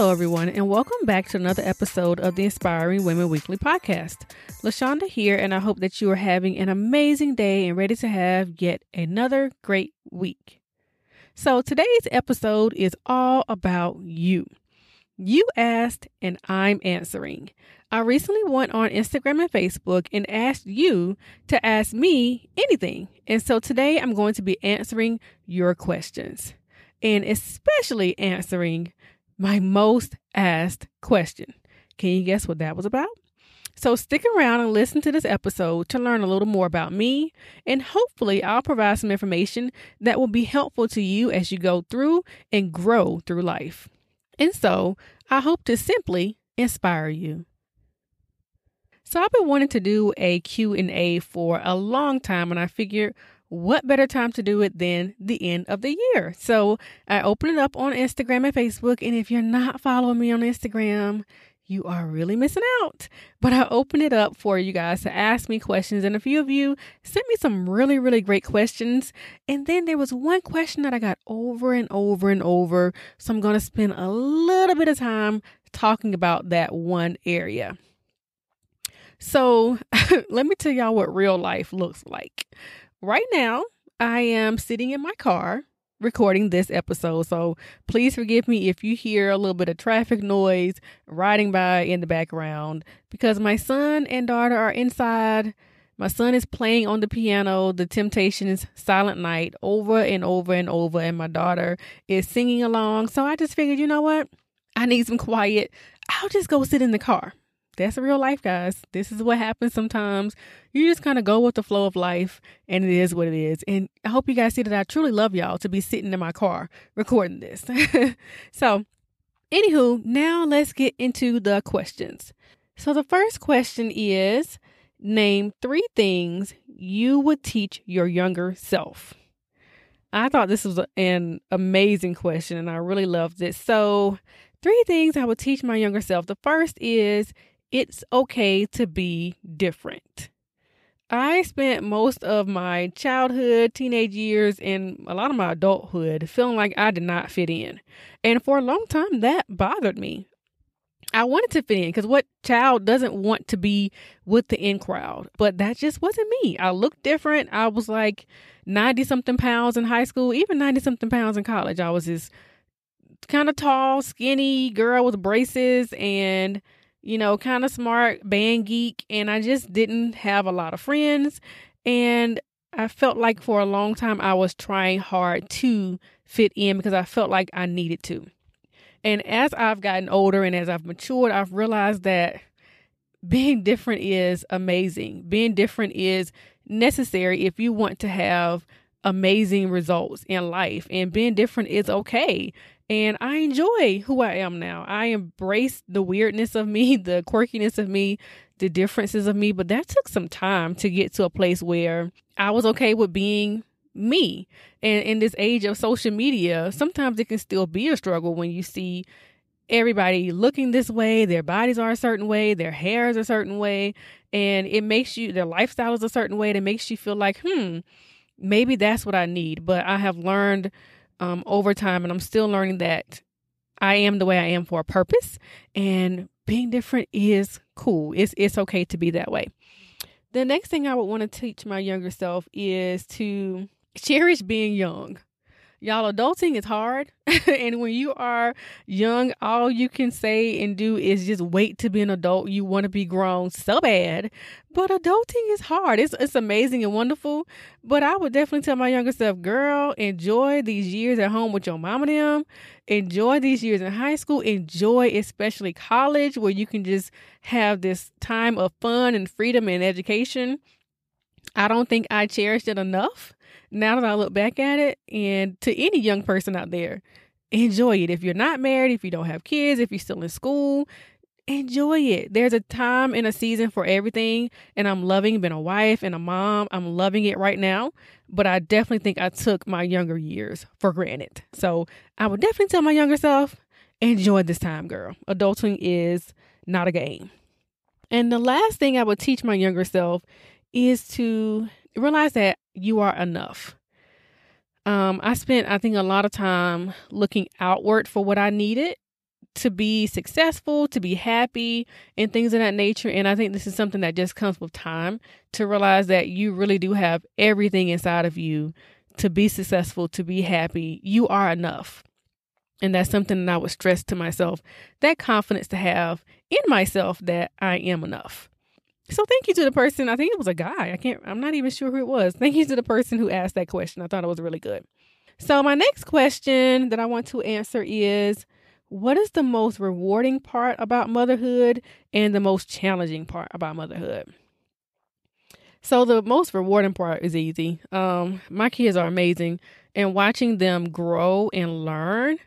Hello, everyone, and welcome back to another episode of the Inspiring Women Weekly podcast. LaShawnda here, and I hope that you are having an amazing day and ready to have yet another great week. So, today's episode is all about you. You asked, and I'm answering. I recently went on Instagram and Facebook and asked you to ask me anything. And so today I'm going to be answering your questions and especially answering my most asked question. Can you guess what that was about? So stick around and listen to this episode to learn a little more about me, and hopefully, I'll provide some information that will be helpful to you as you go through and grow through life. And so, I hope to simply inspire you. So I've been wanting to do a Q&A for a long time and I figured what better time to do it than the end of the year? So I open it up on Instagram and Facebook. And if you're not following me on Instagram, you are really missing out. But I open it up for you guys to ask me questions. And a few of you sent me some really, really great questions. And then there was one question that I got over and over and over. So I'm going to spend a little bit of time talking about that one area. So let me tell y'all what real life looks like. Right now, I am sitting in my car recording this episode. So please forgive me if you hear a little bit of traffic noise riding by in the background because my son and daughter are inside. My son is playing on the piano the Temptations Silent Night over and over and over, and my daughter is singing along. So I just figured, you know what? I need some quiet. I'll just go sit in the car that's real life, guys. This is what happens sometimes. You just kind of go with the flow of life, and it is what it is. And I hope you guys see that I truly love y'all to be sitting in my car recording this. so, anywho, now let's get into the questions. So, the first question is Name three things you would teach your younger self. I thought this was an amazing question and I really loved it. So, three things I would teach my younger self. The first is it's okay to be different. I spent most of my childhood, teenage years, and a lot of my adulthood feeling like I did not fit in. And for a long time, that bothered me. I wanted to fit in because what child doesn't want to be with the in crowd? But that just wasn't me. I looked different. I was like 90 something pounds in high school, even 90 something pounds in college. I was this kind of tall, skinny girl with braces and you know, kind of smart, band geek, and I just didn't have a lot of friends. And I felt like for a long time I was trying hard to fit in because I felt like I needed to. And as I've gotten older and as I've matured, I've realized that being different is amazing. Being different is necessary if you want to have amazing results in life. And being different is okay. And I enjoy who I am now. I embrace the weirdness of me, the quirkiness of me, the differences of me. But that took some time to get to a place where I was okay with being me. And in this age of social media, sometimes it can still be a struggle when you see everybody looking this way, their bodies are a certain way, their hair is a certain way, and it makes you, their lifestyle is a certain way It makes you feel like, hmm, maybe that's what I need. But I have learned um, over time, and I'm still learning that I am the way I am for a purpose, and being different is cool. It's it's okay to be that way. The next thing I would want to teach my younger self is to cherish being young. Y'all, adulting is hard. and when you are young, all you can say and do is just wait to be an adult. You want to be grown so bad. But adulting is hard. It's, it's amazing and wonderful. But I would definitely tell my younger self, girl, enjoy these years at home with your mom and them. Enjoy these years in high school. Enjoy especially college where you can just have this time of fun and freedom and education. I don't think I cherished it enough now that I look back at it, and to any young person out there, enjoy it. If you're not married, if you don't have kids, if you're still in school, enjoy it. There's a time and a season for everything, and I'm loving being a wife and a mom. I'm loving it right now, but I definitely think I took my younger years for granted. So I would definitely tell my younger self, enjoy this time, girl. Adulting is not a game. And the last thing I would teach my younger self is to realize that you are enough. Um, I spent, I think, a lot of time looking outward for what I needed to be successful, to be happy, and things of that nature. And I think this is something that just comes with time to realize that you really do have everything inside of you to be successful, to be happy. You are enough. And that's something that I would stress to myself that confidence to have in myself that I am enough. So thank you to the person, I think it was a guy. I can't I'm not even sure who it was. Thank you to the person who asked that question. I thought it was really good. So my next question that I want to answer is what is the most rewarding part about motherhood and the most challenging part about motherhood? So the most rewarding part is easy. Um, my kids are amazing, and watching them grow and learn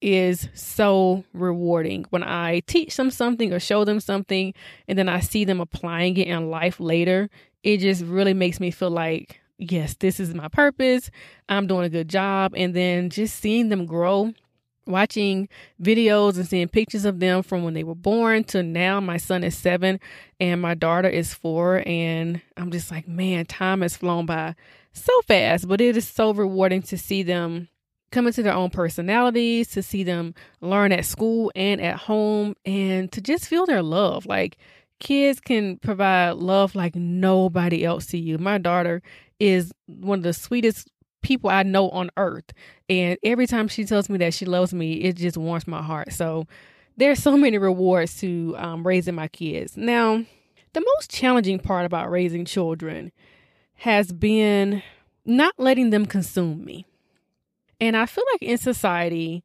is so rewarding. When I teach them something or show them something, and then I see them applying it in life later, it just really makes me feel like, yes, this is my purpose. I'm doing a good job, and then just seeing them grow watching videos and seeing pictures of them from when they were born to now my son is seven and my daughter is four and i'm just like man time has flown by so fast but it is so rewarding to see them come into their own personalities to see them learn at school and at home and to just feel their love like kids can provide love like nobody else to you my daughter is one of the sweetest people I know on earth. And every time she tells me that she loves me, it just warms my heart. So there's so many rewards to um, raising my kids. Now, the most challenging part about raising children has been not letting them consume me. And I feel like in society,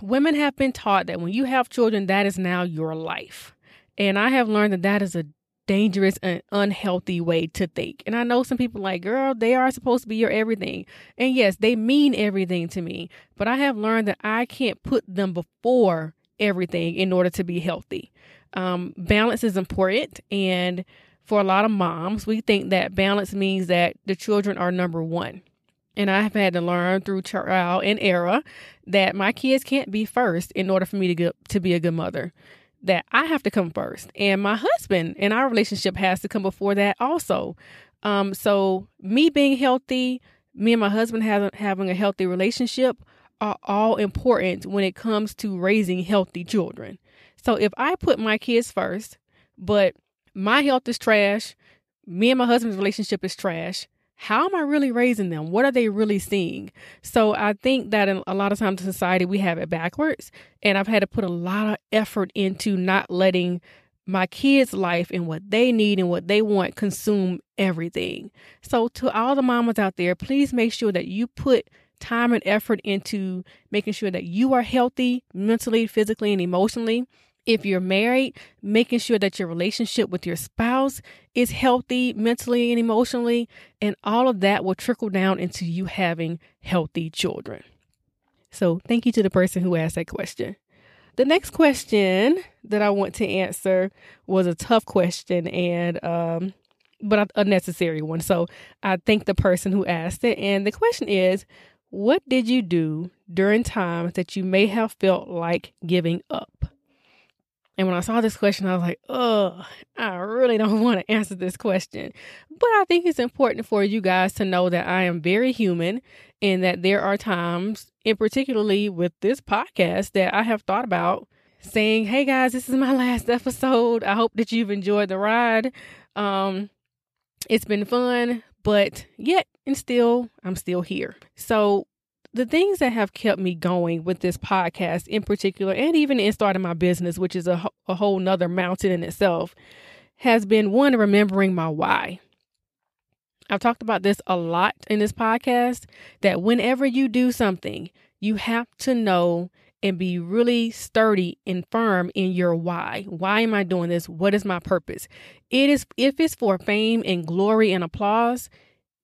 women have been taught that when you have children, that is now your life. And I have learned that that is a dangerous and unhealthy way to think. And I know some people like, girl, they are supposed to be your everything. And yes, they mean everything to me, but I have learned that I can't put them before everything in order to be healthy. Um, balance is important. And for a lot of moms, we think that balance means that the children are number one. And I have had to learn through trial and error that my kids can't be first in order for me to get to be a good mother that I have to come first, and my husband and our relationship has to come before that also. Um, so me being healthy, me and my husband having having a healthy relationship are all important when it comes to raising healthy children. So if I put my kids first, but my health is trash, me and my husband's relationship is trash, how am I really raising them? What are they really seeing? So I think that in a lot of times in society we have it backwards, and I've had to put a lot of effort into not letting my kids' life and what they need and what they want consume everything. So to all the mamas out there, please make sure that you put time and effort into making sure that you are healthy mentally, physically, and emotionally if you're married, making sure that your relationship with your spouse is healthy mentally and emotionally, and all of that will trickle down into you having healthy children. So, thank you to the person who asked that question. The next question that I want to answer was a tough question and um but a necessary one. So, I thank the person who asked it and the question is what did you do during times that you may have felt like giving up? And when I saw this question, I was like, oh, I really don't want to answer this question. But I think it's important for you guys to know that I am very human and that there are times, and particularly with this podcast, that I have thought about saying, hey guys, this is my last episode. I hope that you've enjoyed the ride. Um, it's been fun, but yet and still, I'm still here. So the things that have kept me going with this podcast in particular, and even in starting my business, which is a, a whole nother mountain in itself, has been one, remembering my why. I've talked about this a lot in this podcast that whenever you do something, you have to know and be really sturdy and firm in your why. Why am I doing this? What is my purpose? It is if it's for fame and glory and applause,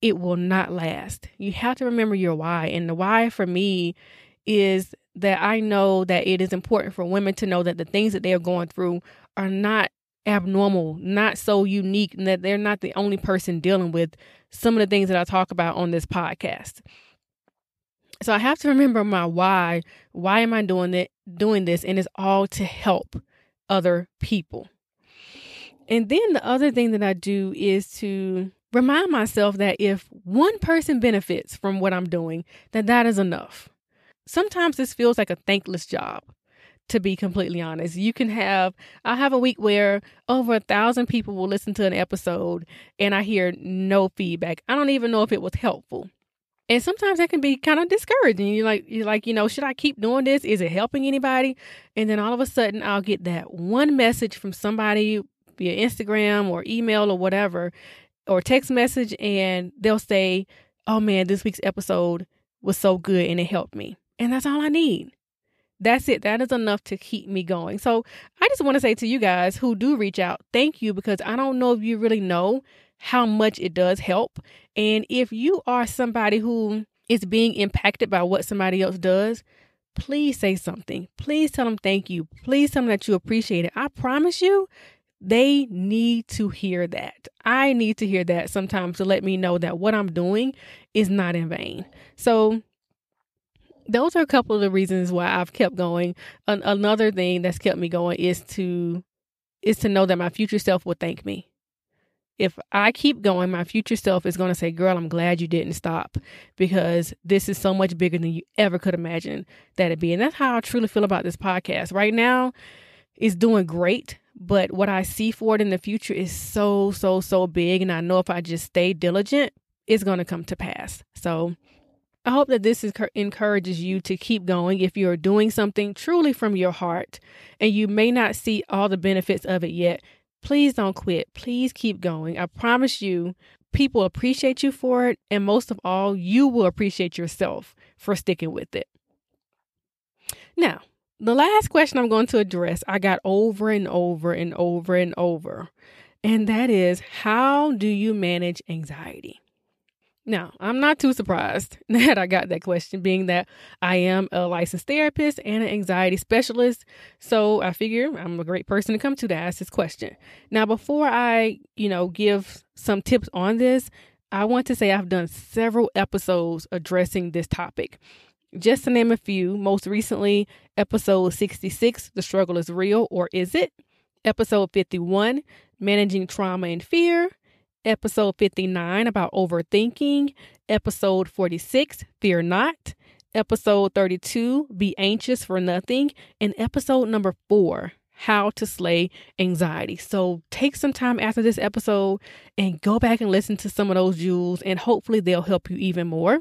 it will not last. You have to remember your why. And the why for me is that I know that it is important for women to know that the things that they are going through are not abnormal, not so unique, and that they're not the only person dealing with some of the things that I talk about on this podcast. So I have to remember my why. Why am I doing it? Doing this, and it's all to help other people. And then the other thing that I do is to remind myself that if one person benefits from what I'm doing, that that is enough. Sometimes this feels like a thankless job to be completely honest. You can have, I have a week where over a thousand people will listen to an episode and I hear no feedback. I don't even know if it was helpful. And sometimes that can be kind of discouraging. You're like, you're like, you know, should I keep doing this? Is it helping anybody? And then all of a sudden I'll get that one message from somebody via Instagram or email or whatever, or text message, and they'll say, Oh man, this week's episode was so good and it helped me. And that's all I need. That's it. That is enough to keep me going. So I just want to say to you guys who do reach out, thank you because I don't know if you really know how much it does help. And if you are somebody who is being impacted by what somebody else does, please say something. Please tell them thank you. Please tell them that you appreciate it. I promise you, they need to hear that. I need to hear that sometimes to let me know that what I'm doing is not in vain. So those are a couple of the reasons why I've kept going. An- another thing that's kept me going is to is to know that my future self will thank me. If I keep going, my future self is going to say, "Girl, I'm glad you didn't stop because this is so much bigger than you ever could imagine that it'd be." And that's how I truly feel about this podcast. Right now, it's doing great, but what I see for it in the future is so so so big and I know if I just stay diligent, it's going to come to pass. So, I hope that this is, encourages you to keep going if you're doing something truly from your heart and you may not see all the benefits of it yet. Please don't quit. Please keep going. I promise you, people appreciate you for it. And most of all, you will appreciate yourself for sticking with it. Now, the last question I'm going to address, I got over and over and over and over. And that is how do you manage anxiety? Now, I'm not too surprised that I got that question, being that I am a licensed therapist and an anxiety specialist. So I figure I'm a great person to come to to ask this question. Now, before I, you know, give some tips on this, I want to say I've done several episodes addressing this topic. Just to name a few, most recently, episode 66, The Struggle is Real or Is It? Episode 51, Managing Trauma and Fear episode 59 about overthinking, episode 46, Fear Not, episode 32, Be Anxious for Nothing, and episode number four, How to Slay Anxiety. So take some time after this episode and go back and listen to some of those jewels, and hopefully they'll help you even more.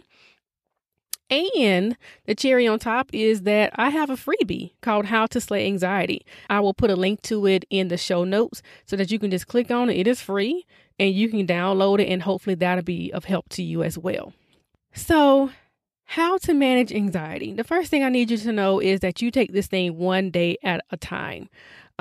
And the cherry on top is that I have a freebie called How to Slay Anxiety. I will put a link to it in the show notes so that you can just click on it. It is free and you can download it, and hopefully that'll be of help to you as well. So, how to manage anxiety. The first thing I need you to know is that you take this thing one day at a time.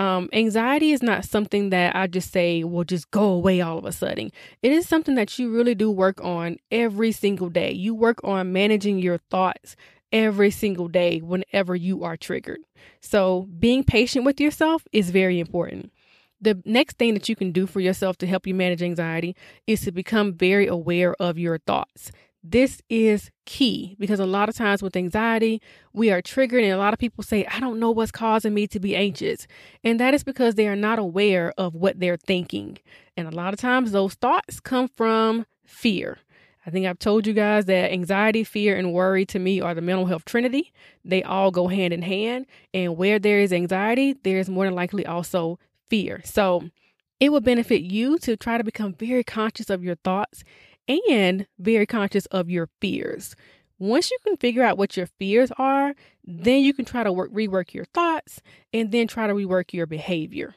Um, anxiety is not something that I just say will just go away all of a sudden. It is something that you really do work on every single day. You work on managing your thoughts every single day whenever you are triggered. So, being patient with yourself is very important the next thing that you can do for yourself to help you manage anxiety is to become very aware of your thoughts. This is key because a lot of times with anxiety, we are triggered, and a lot of people say, I don't know what's causing me to be anxious. And that is because they are not aware of what they're thinking. And a lot of times, those thoughts come from fear. I think I've told you guys that anxiety, fear, and worry to me are the mental health trinity. They all go hand in hand. And where there is anxiety, there is more than likely also fear. So it will benefit you to try to become very conscious of your thoughts and very conscious of your fears. Once you can figure out what your fears are, then you can try to work, rework your thoughts and then try to rework your behavior.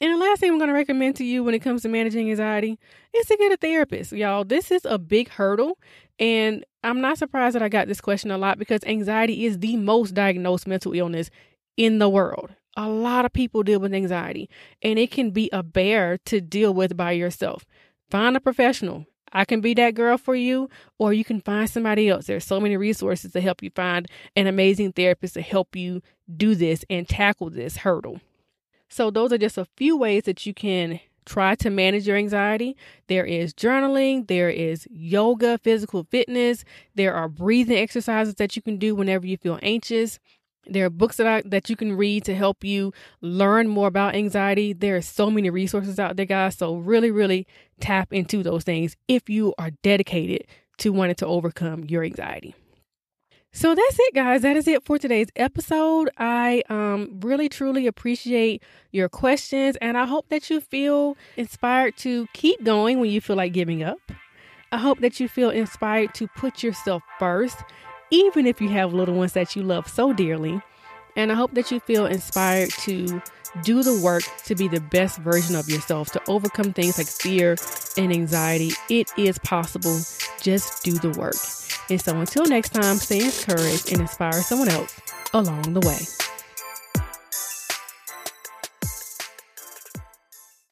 And the last thing I'm going to recommend to you when it comes to managing anxiety is to get a therapist. Y'all, this is a big hurdle. And I'm not surprised that I got this question a lot because anxiety is the most diagnosed mental illness in the world a lot of people deal with anxiety and it can be a bear to deal with by yourself. Find a professional. I can be that girl for you, or you can find somebody else. There's so many resources to help you find an amazing therapist to help you do this and tackle this hurdle. So, those are just a few ways that you can try to manage your anxiety. There is journaling, there is yoga, physical fitness, there are breathing exercises that you can do whenever you feel anxious. There are books that I, that you can read to help you learn more about anxiety. There are so many resources out there, guys. So really, really tap into those things if you are dedicated to wanting to overcome your anxiety. So that's it, guys. That is it for today's episode. I um, really, truly appreciate your questions, and I hope that you feel inspired to keep going when you feel like giving up. I hope that you feel inspired to put yourself first, even if you have little ones that you love so dearly. And I hope that you feel inspired to do the work to be the best version of yourself, to overcome things like fear and anxiety. It is possible. Just do the work. And so until next time, stay encouraged and inspire someone else along the way.